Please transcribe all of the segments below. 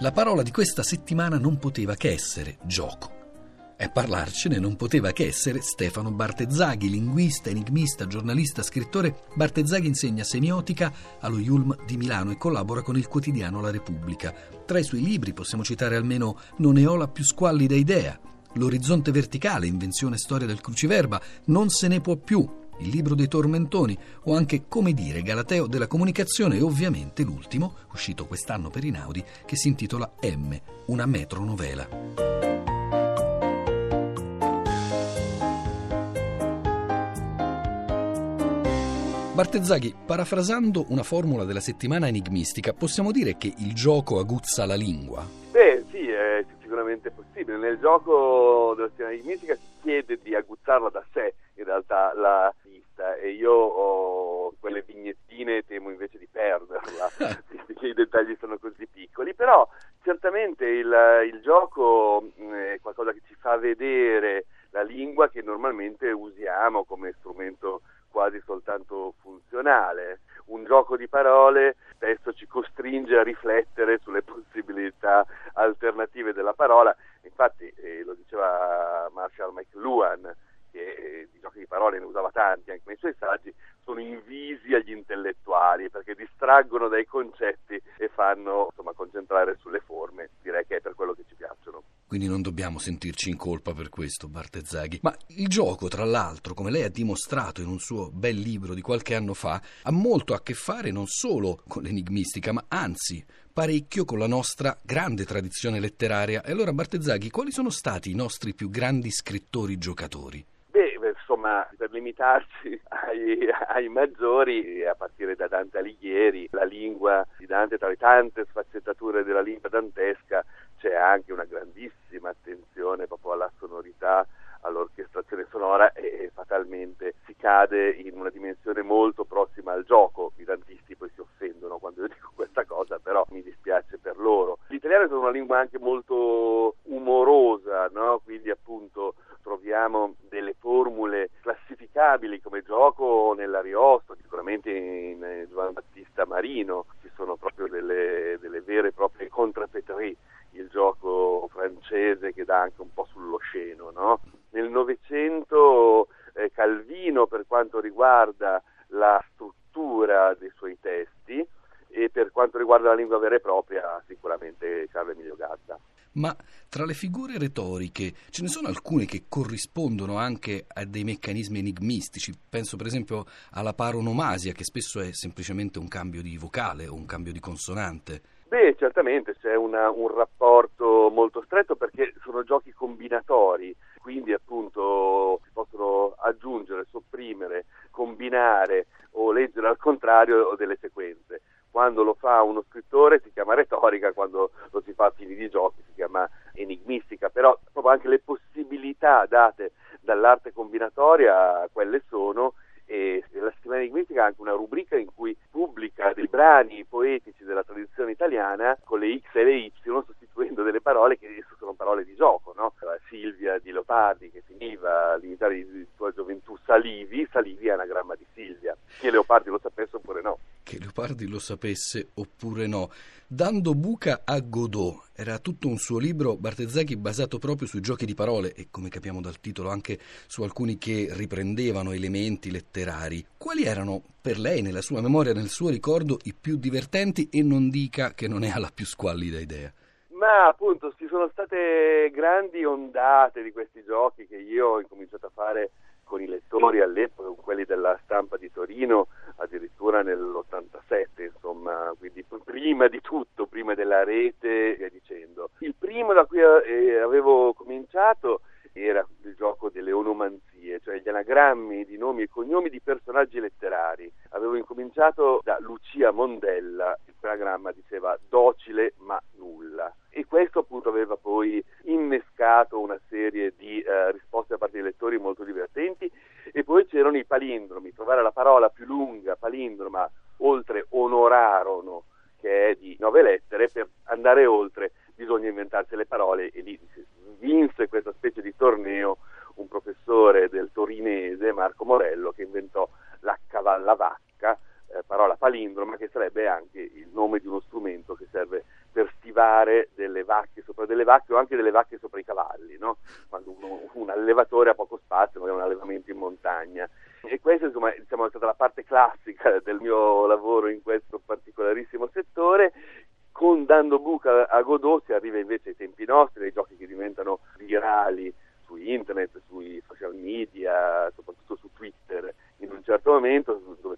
La parola di questa settimana non poteva che essere gioco. E a parlarcene non poteva che essere Stefano Bartezzaghi, linguista, enigmista, giornalista, scrittore. Bartezzaghi insegna semiotica allo Yulm di Milano e collabora con il quotidiano La Repubblica. Tra i suoi libri possiamo citare almeno Non ne ho la più squallida idea, L'orizzonte verticale, invenzione storia del cruciverba, Non se ne può più, il libro dei tormentoni o anche Come dire Galateo della comunicazione e ovviamente l'ultimo, uscito quest'anno per Inaudi, che si intitola M, una metronovela. Bartezzaghi, parafrasando una formula della settimana enigmistica, possiamo dire che il gioco aguzza la lingua? Sicuramente possibile. Nel gioco della settimana enigmistica si chiede di aguzzarla da sé, in realtà, la, vista e io ho quelle vignettine temo invece di perderla, che i dettagli sono così piccoli, però certamente il, il gioco mm, è qualcosa che ci fa vedere la lingua che normalmente usiamo come strumento quasi soltanto funzionale. Un gioco di parole spesso ci costringe a riflettere sulle possibilità alternative della parola, infatti eh, lo diceva Marshall McLuhan, che eh, di giochi di parole ne usava tanti anche nei suoi saggi, sono invisi agli intellettuali perché distraggono dai concetti e fanno insomma, concentrare sulle forme. Direi che è per quello che ci piacciono. Quindi non dobbiamo sentirci in colpa per questo, Bartezzaghi. Ma il gioco, tra l'altro, come lei ha dimostrato in un suo bel libro di qualche anno fa, ha molto a che fare non solo con l'enigmistica, ma anzi parecchio con la nostra grande tradizione letteraria. E allora, Bartezzaghi, quali sono stati i nostri più grandi scrittori giocatori? Insomma, per limitarci ai, ai, maggiori, a partire da Dante Alighieri, la lingua di Dante, tra le tante sfaccettature della lingua dantesca, c'è anche una grandissima attenzione proprio alla sonorità, all'orchestrazione sonora e fatalmente si cade in una dimensione molto prossima al gioco. I dantisti poi si offendono quando io dico questa cosa, però mi dispiace per loro. L'italiano è una lingua anche molto umorosa, no? quindi appunto troviamo delle formule classificabili come gioco nell'Ariosto, sicuramente in eh, Giovanni Battista Marino, ci sono proprio delle, delle vere e proprie contrapetrie, il gioco francese che dà anche un po' sull'osceno. No? Nel Novecento eh, Calvino per quanto riguarda la struttura dei suoi testi e per quanto riguarda la lingua vera e propria sicuramente Carlo Emilio Gazza ma tra le figure retoriche ce ne sono alcune che corrispondono anche a dei meccanismi enigmistici. Penso per esempio alla paronomasia, che spesso è semplicemente un cambio di vocale o un cambio di consonante. Beh, certamente c'è una, un rapporto molto stretto perché sono giochi combinatori, quindi appunto si possono aggiungere, sopprimere, combinare o leggere al contrario delle sequenze quando lo fa uno scrittore si chiama retorica, quando lo si fa a fini di giochi si chiama enigmistica, però proprio anche le possibilità date dall'arte combinatoria, quelle sono, e la settimana enigmistica ha anche una rubrica in cui pubblica dei brani poetici della tradizione italiana con le X e le Y sostituendo delle parole che sono parole di gioco, no? Silvia di Leopardi che finiva all'inizio di sua gioventù Salivi, Salivi è anagramma di Silvia, che Leopardi lo sapesse oppure no che Leopardi lo sapesse oppure no. Dando buca a Godot era tutto un suo libro Bartezzaghi basato proprio sui giochi di parole e come capiamo dal titolo anche su alcuni che riprendevano elementi letterari. Quali erano per lei nella sua memoria, nel suo ricordo, i più divertenti e non dica che non ne ha la più squallida idea? Ma appunto ci sono state grandi ondate di questi giochi che io ho incominciato a fare con i lettori all'epoca, con quelli della stampa di Torino, addirittura nell'87, insomma, quindi prima di tutto, prima della rete e via dicendo. Il primo da cui eh, avevo cominciato era il gioco delle onomanzie, cioè gli anagrammi di nomi e cognomi di personaggi letterari. Avevo incominciato da Lucia Mondella, il programma diceva docile ma nulla. E questo appunto aveva poi innescato una serie di eh, risposte da parte dei lettori molto divertenti e poi c'erano i palindromi, trovare la parola più lunga, palindroma, oltre onorarono, che è di nove lettere, per andare oltre bisogna inventarsi le parole e lì vinse questa specie di torneo un professore del torinese, Marco Morello, che inventò la cavallavacca, eh, parola palindroma, che sarebbe anche il nome di uno strumento che serve per stivare delle vacche sopra delle vacche o anche delle vacche sopra i cavalli, no? quando uno, un allevatore ha poco spazio, magari un allevamento in montagna. E questa insomma, diciamo, è stata la parte classica del mio lavoro in questo particolarissimo settore. Con Dando Buca a Godot si arriva invece ai tempi nostri, ai giochi che diventano virali su internet, sui social media, soprattutto su Twitter in un momento, dove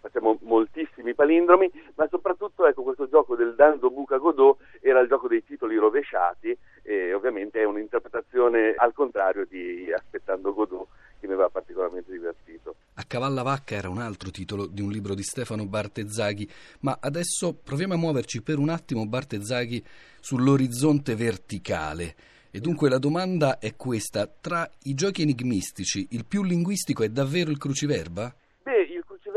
facciamo moltissimi palindromi, ma soprattutto ecco, questo gioco del Dando Buca Godot era il gioco dei titoli rovesciati e ovviamente è un'interpretazione al contrario di Aspettando Godot che mi aveva particolarmente divertito. A Cavalla Vacca era un altro titolo di un libro di Stefano Bartezzaghi, ma adesso proviamo a muoverci per un attimo Bartezzaghi sull'orizzonte verticale. E dunque la domanda è questa: tra i giochi enigmistici, il più linguistico è davvero il cruciverba?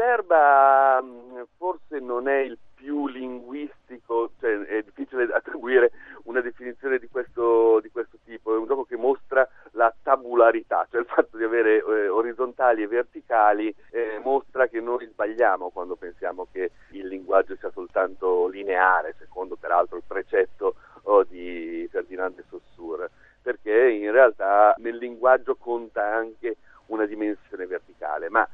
Cruciverba mm, forse non è il più linguistico, cioè è difficile attribuire una definizione di questo, di questo tipo, è un gioco che mostra la tabularità, cioè il fatto di avere eh, orizzontali e verticali eh, mostra che noi sbagliamo quando pensiamo che il linguaggio sia soltanto lineare, secondo peraltro il precetto oh, di Ferdinand de Saussure, perché in realtà nel linguaggio conta anche una dimensione verticale, ma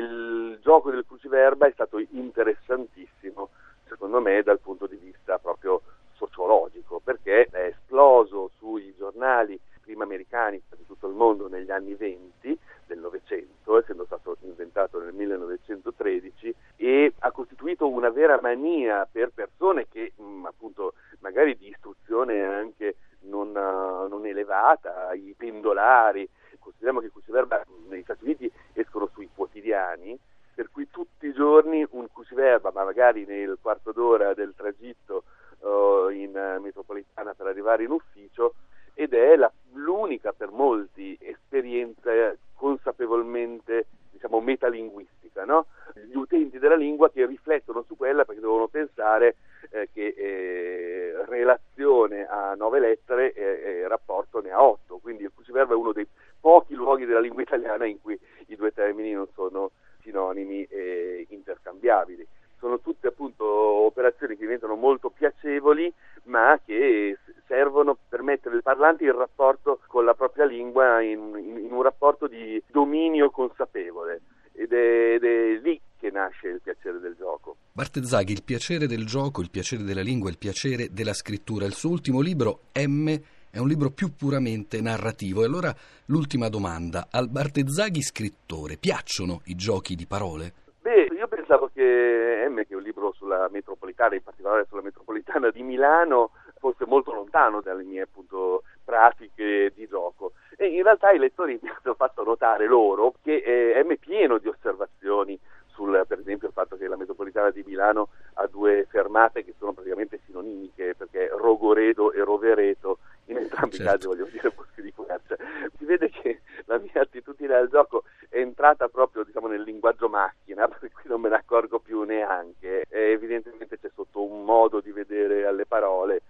il gioco del cruciverba è stato interessantissimo, secondo me, dal punto di vista proprio sociologico, perché è esploso sui giornali prima americani di tutto il mondo negli anni 20 del Novecento, essendo stato inventato nel 1913, e ha costituito una vera mania per persone che mh, mm, appunto magari di istruzione anche non, non elevata, i pendolari, consideriamo che il cruciverba negli Stati Uniti escono sui quotidiani, per cui tutti i giorni un cruciverba, ma magari nel quarto d'ora del tragitto uh, in uh, metropolitana per arrivare in ufficio, ed è la, l'unica per molti esperienza consapevolmente diciamo metalinguistica, no? gli utenti della lingua che riflettono su quella perché devono pensare eh, che eh, relazione a nove lettere e rapporto ne ha otto, quindi il cruciverbo è uno dei pochi luoghi della lingua italiana in cui i due termini non sono sinonimi e interscambiabili. Sono tutte appunto operazioni che diventano molto piacevoli ma che servono per mettere il parlante in rapporto con la propria lingua in, in, in un rapporto di dominio consapevole ed è, ed è lì che nasce il piacere del gioco. Bartezzaghi, il piacere del gioco, il piacere della lingua, il piacere della scrittura. Il suo ultimo libro, M, è un libro più puramente narrativo. E allora l'ultima domanda, al Bartezzaghi scrittore piacciono i giochi di parole? Beh, io pensavo che M, che è un libro sulla metropolitana, in particolare sulla metropolitana di Milano, fosse molto lontano dalle mie appunto pratiche di gioco. E in realtà i lettori mi hanno fatto notare loro che eh, è pieno di osservazioni sul, per esempio, il fatto che la metropolitana di Milano ha due fermate che sono praticamente sinonimiche, perché Rogoredo e Rovereto, in entrambi certo. i casi voglio dire boschi di quercia. Si vede che la mia attitudine al gioco è entrata proprio diciamo, nel linguaggio macchina, per cui non me ne accorgo più neanche. E evidentemente c'è sotto un modo di vedere alle parole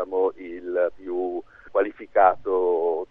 diciamo, il più qualificato